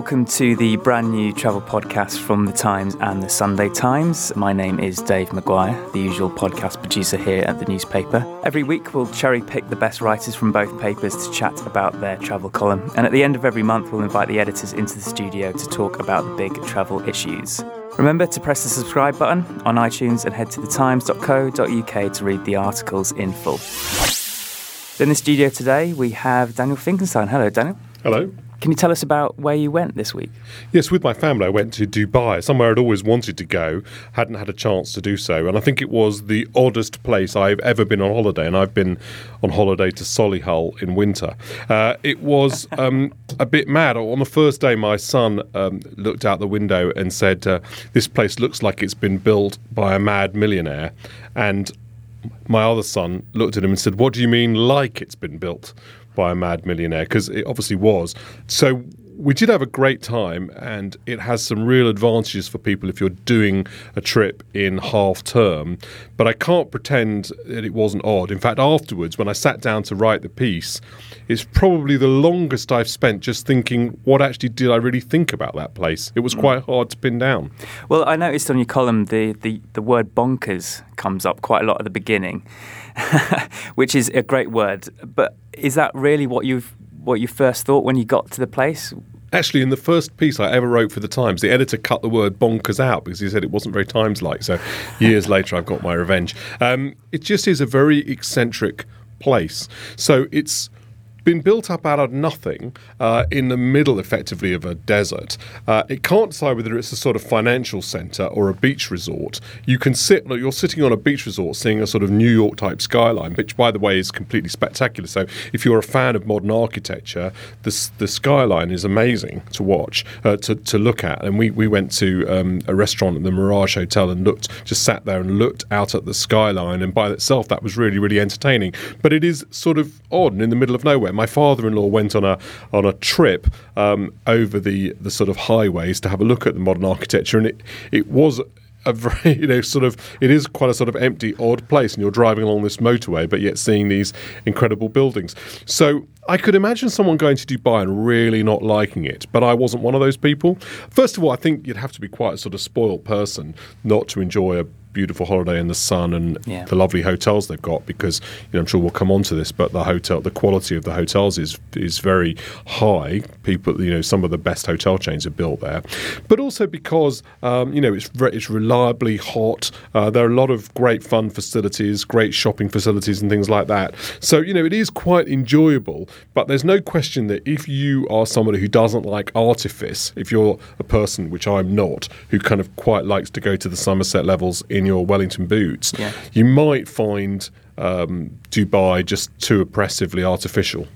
welcome to the brand new travel podcast from the Times and the Sunday Times. My name is Dave McGuire, the usual podcast producer here at the newspaper. Every week, we'll cherry pick the best writers from both papers to chat about their travel column, and at the end of every month, we'll invite the editors into the studio to talk about the big travel issues. Remember to press the subscribe button on iTunes and head to thetimes.co.uk to read the articles in full. In the studio today, we have Daniel Finkelstein. Hello, Daniel. Hello. Can you tell us about where you went this week? Yes, with my family, I went to Dubai, somewhere I'd always wanted to go, hadn't had a chance to do so. And I think it was the oddest place I've ever been on holiday. And I've been on holiday to Solihull in winter. Uh, it was um, a bit mad. On the first day, my son um, looked out the window and said, uh, This place looks like it's been built by a mad millionaire. And my other son looked at him and said, What do you mean, like it's been built? By a mad millionaire because it obviously was. So we did have a great time, and it has some real advantages for people if you're doing a trip in half term. But I can't pretend that it wasn't odd. In fact, afterwards, when I sat down to write the piece, it's probably the longest I've spent just thinking, what actually did I really think about that place? It was mm. quite hard to pin down. Well, I noticed on your column the, the, the word bonkers comes up quite a lot at the beginning, which is a great word. But is that really what you've what you first thought when you got to the place? Actually, in the first piece I ever wrote for the Times, the editor cut the word bonkers out because he said it wasn't very Times like. So years later, I've got my revenge. Um, it just is a very eccentric place. So it's been built up out of nothing uh, in the middle, effectively, of a desert. Uh, it can't decide whether it's a sort of financial centre or a beach resort. You can sit, look, you're sitting on a beach resort seeing a sort of New York type skyline, which, by the way, is completely spectacular. So if you're a fan of modern architecture, the, the skyline is amazing to watch, uh, to, to look at. And we, we went to um, a restaurant at the Mirage Hotel and looked, just sat there and looked out at the skyline. And by itself, that was really, really entertaining. But it is sort of odd and in the middle of nowhere my father-in-law went on a on a trip um, over the the sort of highways to have a look at the modern architecture, and it it was a very, you know, sort of, it is quite a sort of empty, odd place, and you're driving along this motorway, but yet seeing these incredible buildings. So I could imagine someone going to Dubai and really not liking it, but I wasn't one of those people. First of all, I think you'd have to be quite a sort of spoiled person not to enjoy a beautiful holiday in the sun and yeah. the lovely hotels they've got because you know, I'm sure we'll come on to this but the hotel the quality of the hotels is is very high. People you know some of the best hotel chains are built there. But also because um, you know it's it's reliably hot. Uh, there are a lot of great fun facilities great shopping facilities and things like that. So you know it is quite enjoyable but there's no question that if you are somebody who doesn't like artifice if you're a person which I'm not who kind of quite likes to go to the Somerset levels in in your Wellington boots, yeah. you might find um, Dubai just too oppressively artificial.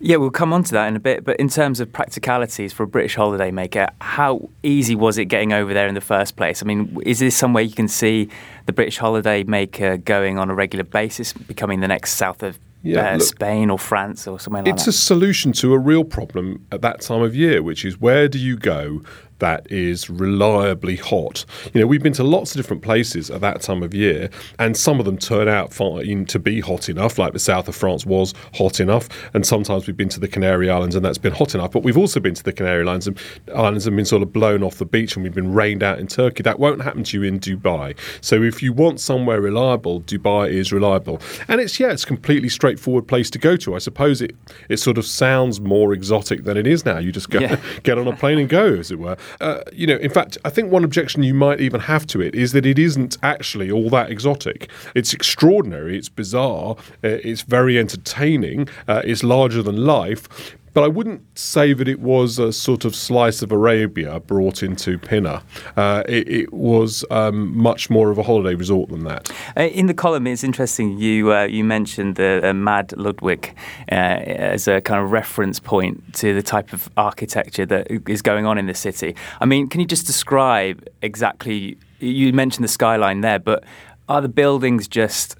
Yeah, we'll come on to that in a bit. But in terms of practicalities for a British holidaymaker, how easy was it getting over there in the first place? I mean, is this somewhere you can see the British holidaymaker going on a regular basis, becoming the next south of yeah, uh, look, Spain or France or somewhere like it's that? It's a solution to a real problem at that time of year, which is where do you go that is reliably hot. You know, we've been to lots of different places at that time of year, and some of them turn out fine to be hot enough, like the south of France was hot enough. And sometimes we've been to the Canary Islands, and that's been hot enough. But we've also been to the Canary Islands, and islands have been sort of blown off the beach, and we've been rained out in Turkey. That won't happen to you in Dubai. So if you want somewhere reliable, Dubai is reliable, and it's yeah, it's a completely straightforward place to go to. I suppose it it sort of sounds more exotic than it is now. You just go yeah. get on a plane and go, as it were. Uh, you know, in fact, I think one objection you might even have to it is that it isn't actually all that exotic. It's extraordinary, it's bizarre, uh, it's very entertaining, uh, it's larger than life, but I wouldn't say that it was a sort of slice of Arabia brought into Pinner. Uh, it, it, was um, much more of a holiday resort than that. Uh, in the column, it's interesting you uh, you mentioned the uh, Mad Ludwig uh, as a kind of reference point to the type of architecture that is going on in the city. I mean, can you just describe exactly? You mentioned the skyline there, but are the buildings just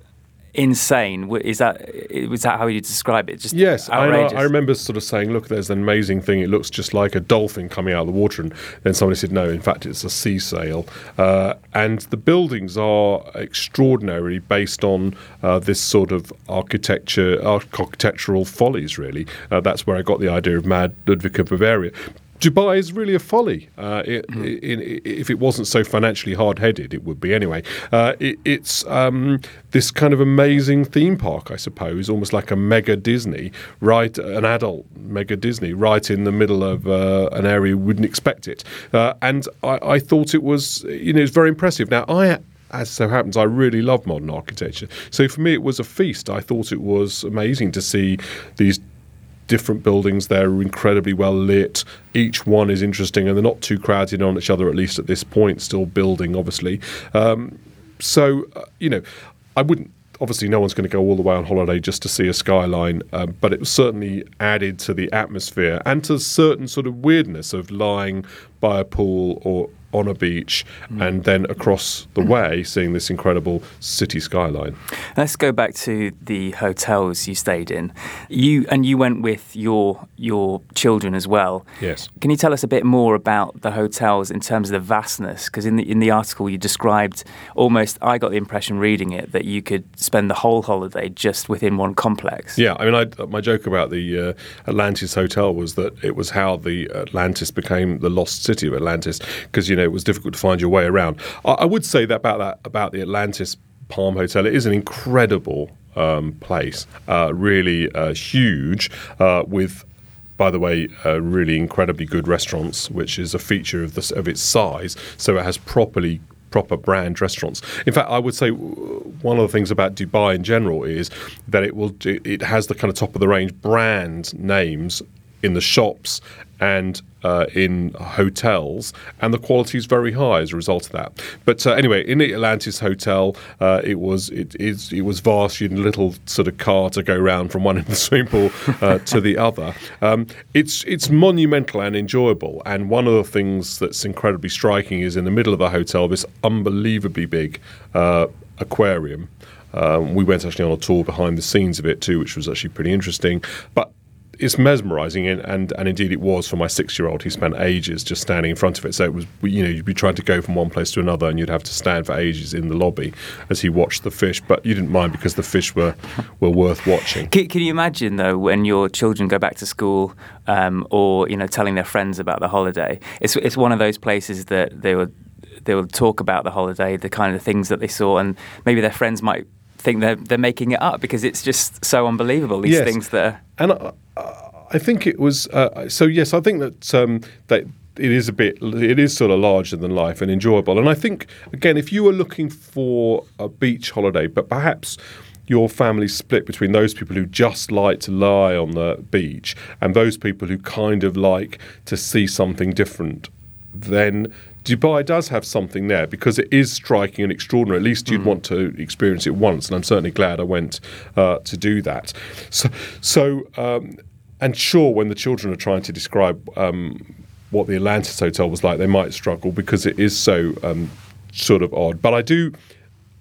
insane. Is that was that how you describe it? Just yes, I, I, remember sort of saying, "Look, there's an amazing thing. It looks just like a dolphin coming out of the water." And then somebody said, "No, in fact, it's a sea sail." Uh, and the buildings are extraordinary, based on uh, this sort of architecture, architectural follies. Really, uh, that's where I got the idea of Mad Ludwig of Bavaria. Dubai is really a folly. Uh, it, mm. if it wasn't so financially hard headed, it would be anyway. Uh, it, it's um, this kind of amazing theme park, I suppose, almost like a mega Disney, right? An adult mega Disney, right in the middle of uh, an area you wouldn't expect it. Uh, and I, I, thought it was, you know, it's very impressive. Now, I as so happens, I really love modern architecture. So for me, it was a feast. I thought it was amazing to see these different buildings. They're incredibly well lit. Each one is interesting, and they're not too crowded on each other. At least at this point, still building, obviously. Um, so uh, you know, I wouldn't. Obviously, no one's going to go all the way on holiday just to see a skyline, um, but it certainly added to the atmosphere and to certain sort of weirdness of lying by a pool or on a beach mm. and then across the way seeing this incredible city skyline. Let's go back to the hotels you stayed in. You and you went with your your children as well. Yes. Can you tell us a bit more about the hotels in terms of the vastness? Because in the in the article you described almost I got the impression reading it that you could spend the whole holiday just within one complex. Yeah, I mean I, my joke about the uh, Atlantis hotel was that it was how the Atlantis became the lost city of Atlantis because you know it was difficult to find your way around. I, I would say that about that about the Atlantis Palm Hotel. It is an incredible um, place, uh, really uh, huge, uh, with by the way, uh, really incredibly good restaurants, which is a feature of this of its size. So it has properly proper brand restaurants. In fact, I would say one of the things about Dubai in general is that it will it has the kind of top of the range brand names in the shops and uh, in hotels, and the quality is very high as a result of that. But uh, anyway, in the Atlantis hotel, uh, it was it, it, it, was vast. You had a little sort of car to go around from one end of the swimming pool uh, to the other. Um, it's it's monumental and enjoyable. And one of the things that's incredibly striking is in the middle of the hotel this unbelievably big uh, aquarium. Um, we went actually on a tour behind the scenes of it too, which was actually pretty interesting. But it's mesmerising, and, and, and indeed it was for my six year old. He spent ages just standing in front of it. So it was, you know, you'd be trying to go from one place to another, and you'd have to stand for ages in the lobby as he watched the fish. But you didn't mind because the fish were were worth watching. Can, can you imagine though when your children go back to school, um, or you know, telling their friends about the holiday? It's it's one of those places that they would they will talk about the holiday, the kind of things that they saw, and maybe their friends might think they're they're making it up because it's just so unbelievable. These yes. things that are... and I, I think it was uh, so. Yes, I think that um, that it is a bit it is sort of larger than life and enjoyable and i think again if you were looking for a beach holiday but perhaps your family split between those people who just like to lie on the beach and those people who kind of like to see something different then Dubai does have something there because it is striking and extraordinary. At least you'd mm. want to experience it once, and I'm certainly glad I went uh, to do that. So, so um, and sure, when the children are trying to describe um, what the Atlantis Hotel was like, they might struggle because it is so um, sort of odd. But I do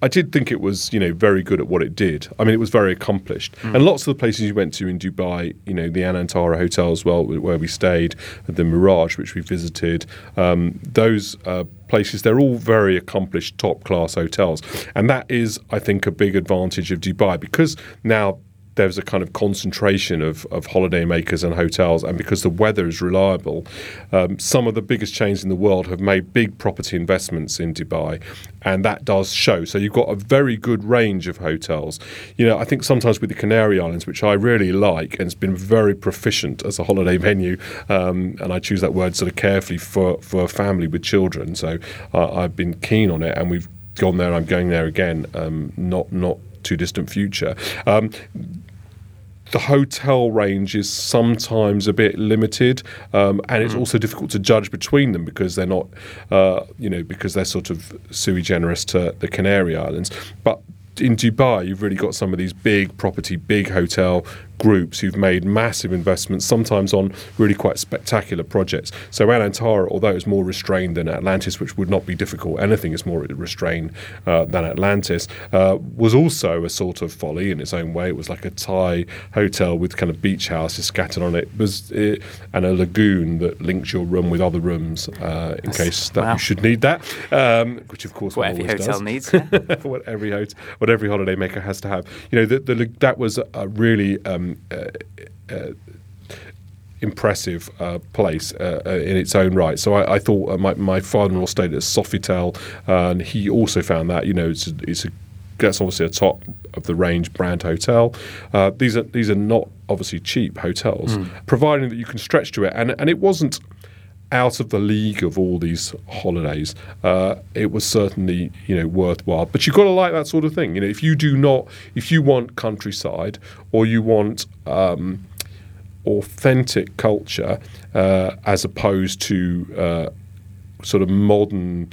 I did think it was, you know, very good at what it did. I mean, it was very accomplished. Mm. And lots of the places you went to in Dubai, you know, the Anantara Hotel as well, where we stayed, the Mirage, which we visited, um, those uh, places, they're all very accomplished, top class hotels. And that is, I think, a big advantage of Dubai because now there's a kind of concentration of, of holiday makers and hotels, and because the weather is reliable, um, some of the biggest chains in the world have made big property investments in Dubai, and that does show. So you've got a very good range of hotels. You know, I think sometimes with the Canary Islands, which I really like, and it's been very proficient as a holiday venue, um, and I choose that word sort of carefully for, for a family with children. So uh, I've been keen on it, and we've gone there. I'm going there again. Um, not not too distant future. Um, the hotel range is sometimes a bit limited, um, and it's mm. also difficult to judge between them because they're not, uh, you know, because they're sort of sui generis to the Canary Islands. But in Dubai, you've really got some of these big property, big hotel groups who've made massive investments, sometimes on really quite spectacular projects. So Anantara, although it's more restrained than Atlantis, which would not be difficult, anything is more restrained uh, than Atlantis, uh, was also a sort of folly in its own way. It was like a Thai hotel with kind of beach houses scattered on it, it was it, and a lagoon that links your room with other rooms uh, in case that wow. you should need that, um, which of course what every hotel does. needs. Yeah. what every hotel, what every holiday maker has to have. You know, the, the, that was a really um, uh, uh, impressive uh, place uh, uh, in its own right. So I, I thought uh, my, my father-in-law stayed at Sofitel, and he also found that you know it's a, it's a that's obviously a top of the range brand hotel. Uh, these are these are not obviously cheap hotels, Mm. providing that you can stretch to it. And and it wasn't out of the league of all these holidays. Uh, it was certainly you know worthwhile. But you've got to like that sort of thing. You know, if you do not, if you want countryside or you want um, authentic culture uh, as opposed to uh, sort of modern,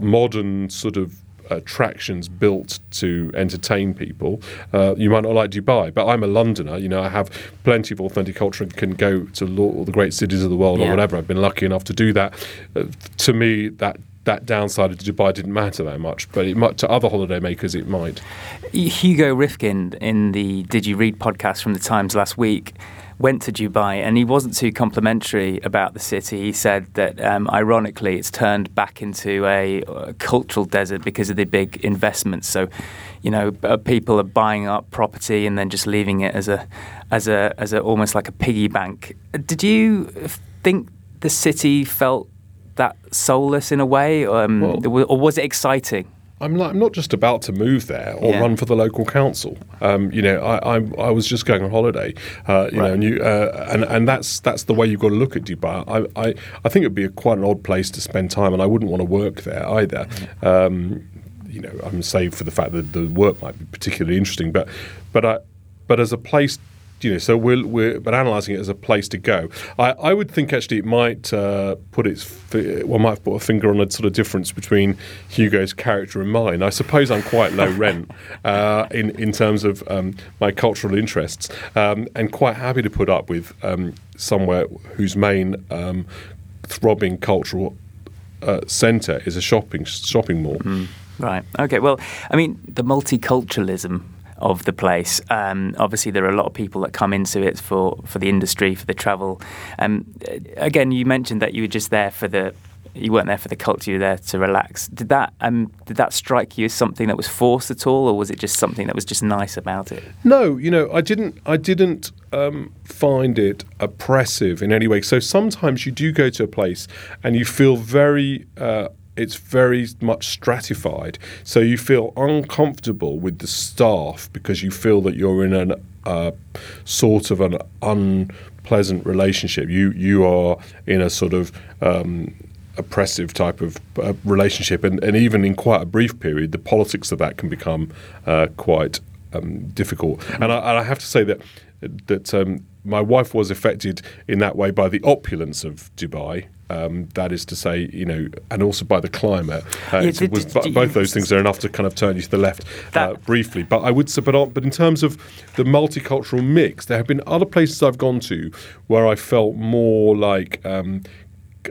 modern sort of attractions built to entertain people. Uh, you might not like Dubai, but I'm a Londoner. You know, I have plenty of authentic culture and can go to all the great cities of the world or whatever. I've been lucky enough to do that. Uh, to me, that that downside of Dubai didn't matter that much, but it might, to other holidaymakers it might. Hugo Rifkin in the Did You Read podcast from the Times last week went to Dubai and he wasn't too complimentary about the city. He said that um, ironically it's turned back into a, uh cultural desert because of the big investments. So, you know, uh, people are buying up property and then just leaving it as a as a as a almost like a piggy bank. Did you think the city felt that soulless in a way, um, or was it exciting? I'm not, I'm not just about to move there or Yeah. run for the local council. Um, you know, I, I, I was just going on holiday. Uh, you Right. know, and, you, uh, and and that's that's the way you've got to look at Dubai. I, I, I think it'd be a, quite an odd place to spend time, and I wouldn't want to work there either. Um, you know, I'm saved for the fact that the work might be particularly interesting, but but I, but as a place. You know, so we're, we're but analysing it as a place to go. I, I would think actually it might uh, put its fi- one might put a finger on a sort of difference between Hugo's character and mine. I suppose I'm quite low rent uh, in in terms of um, my cultural interests, um, and quite happy to put up with um, somewhere whose main um, throbbing cultural uh, centre is a shopping shopping mall. Right. Okay. Well, I mean, the multiculturalism of the place. Um, obviously, there are a lot of people that come into it for, for the industry, for the travel. Um, again, you mentioned that you were just there for the. You weren't there for the culture. You were there to relax. Did that um, did that strike you as something that was forced at all, or was it just something that was just nice about it? No, you know, I didn't. I didn't um, find it oppressive in any way. So sometimes you do go to a place and you feel very. Uh, it's very much stratified, so you feel uncomfortable with the staff because you feel that you're in an uh, sort of an unpleasant relationship. You you are in a sort of um, oppressive type of uh, relationship, and, and even in quite a brief period, the politics of that can become uh, quite um, difficult. And, I, and I have to say that that um, my wife was affected in that way by the opulence of Dubai. Um, that is to say, you know, and also by the climate. Uh, Yeah, did- was, did- did both those things are enough to kind of turn you to the left uh, briefly. But I would say, but, but in terms of the multicultural mix, there have been other places I've gone to where I felt more like um,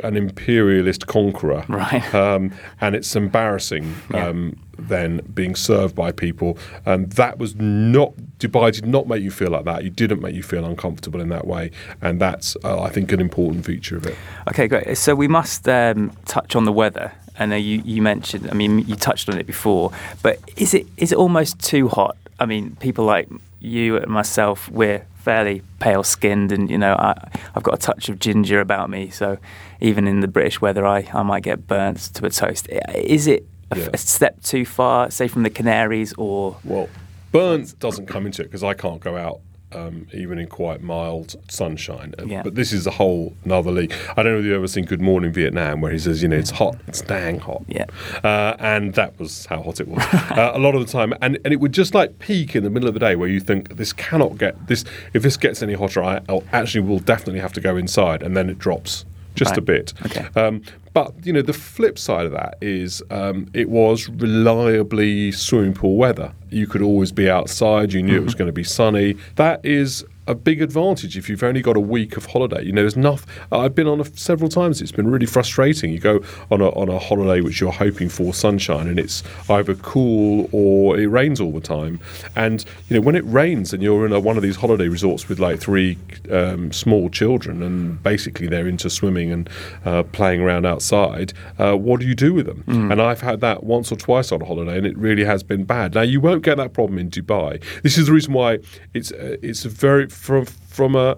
an imperialist conqueror. Right. Um, and it's embarrassing um, then being served by people. And that was not, Dubai did not make you feel like that. You didn't make you feel uncomfortable in that way. And that's, uh, I think, an important feature of it. Okay, great. So we must um, touch on the weather. I know you, you mentioned. I mean, you touched on it before, but is it is it almost too hot? I mean, people like you and myself, we're fairly pale skinned, and you know, I, I've got a touch of ginger about me. So even in the British weather, I, I might get burnt to a toast. Is it Yeah. a step too far, say from the Canaries, or Well, burnt doesn't come into it because I can't go out um, even in quite mild sunshine. Uh, Yeah. But this is a whole another league. I don't know if you've ever seen Good Morning Vietnam, where he says, you know, it's hot, it's dang hot. Yeah. Uh, and that was how hot it was uh, a lot of the time. And, and it would just like peak in the middle of the day where you think, this cannot get this. If this gets any hotter, I I'll actually will definitely have to go inside. And then it drops just a bit. Okay. Um, but you know, the flip side of that is um, it was reliably swimming pool weather. You could always be outside. You knew it was going to be sunny. That is a big advantage if you've only got a week of holiday. You know, there's nothing. I've been on a, several times. It's been really frustrating. You go on a on a holiday which you're hoping for sunshine, and it's either cool or it rains all the time. And you know, when it rains and you're in a, one of these holiday resorts with like three um, small children, and basically they're into swimming and uh, playing around outside, uh, what do you do with them? And I've had that once or twice on a holiday, and it really has been bad. Now you won't get that problem in Dubai. This is the reason why it's uh, it's a very from from a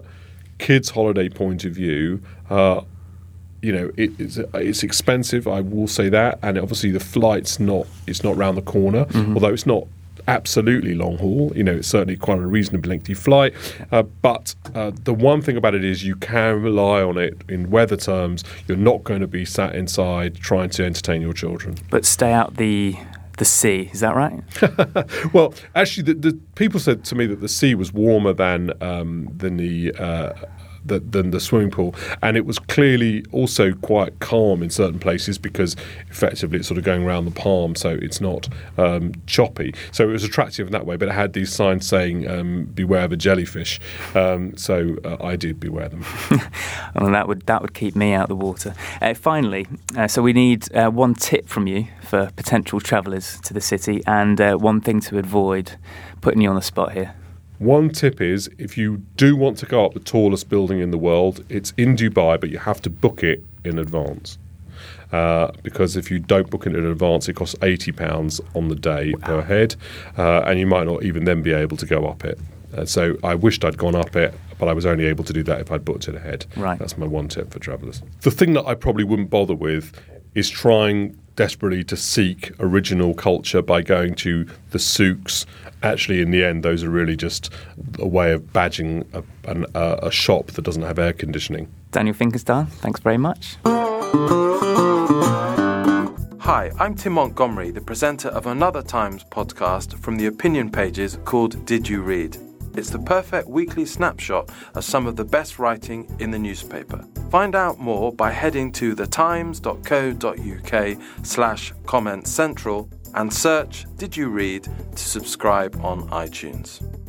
kids' holiday point of view, uh, you know, it, it's it's expensive. I will say that, and obviously the flight's not it's not round the corner. Although it's not absolutely long haul, you know, it's certainly quite a reasonably lengthy flight. Uh, but uh, the one thing about it is you can rely on it in weather terms. You're not going to be sat inside trying to entertain your children. But stay out the the sea. Is that right? well, actually, the, the people said to me that the sea was warmer than um, than the. Uh, the, than the swimming pool, and it was clearly also quite calm in certain places because effectively it's sort of going around the palm, so it's not um, choppy. So it was attractive in that way, but it had these signs saying um, "Beware of a jellyfish," um, so uh, I did beware them. and that would that would keep me out of the water. Uh, finally, uh, so we need uh, one tip from you for potential travellers to the city, and uh, one thing to avoid. Putting you on the spot here. One tip is if you do want to go up the tallest building in the world, it's in Dubai, but you have to book it in advance. Uh, because if you don't book it in advance, it costs eighty pounds on the day per head, uh, and you might not even then be able to go up it. Uh, so I wished I'd gone up it, but I was only able to do that if I'd booked it ahead. Right. That's my one tip for travellers. The thing that I probably wouldn't bother with is trying desperately to seek original culture by going to the souks. Actually, in the end, those are really just a way of badging a, an, a, a shop that doesn't have air conditioning. Daniel Finkelstein, thanks very much. Hi, I'm Tim Montgomerie, the presenter of another Times podcast from the opinion pages called Did You Read? It's the perfect weekly snapshot of some of the best writing in the newspaper. Find out more by heading to thetimes.co.uk slash comment central and search Did You Read to subscribe on iTunes.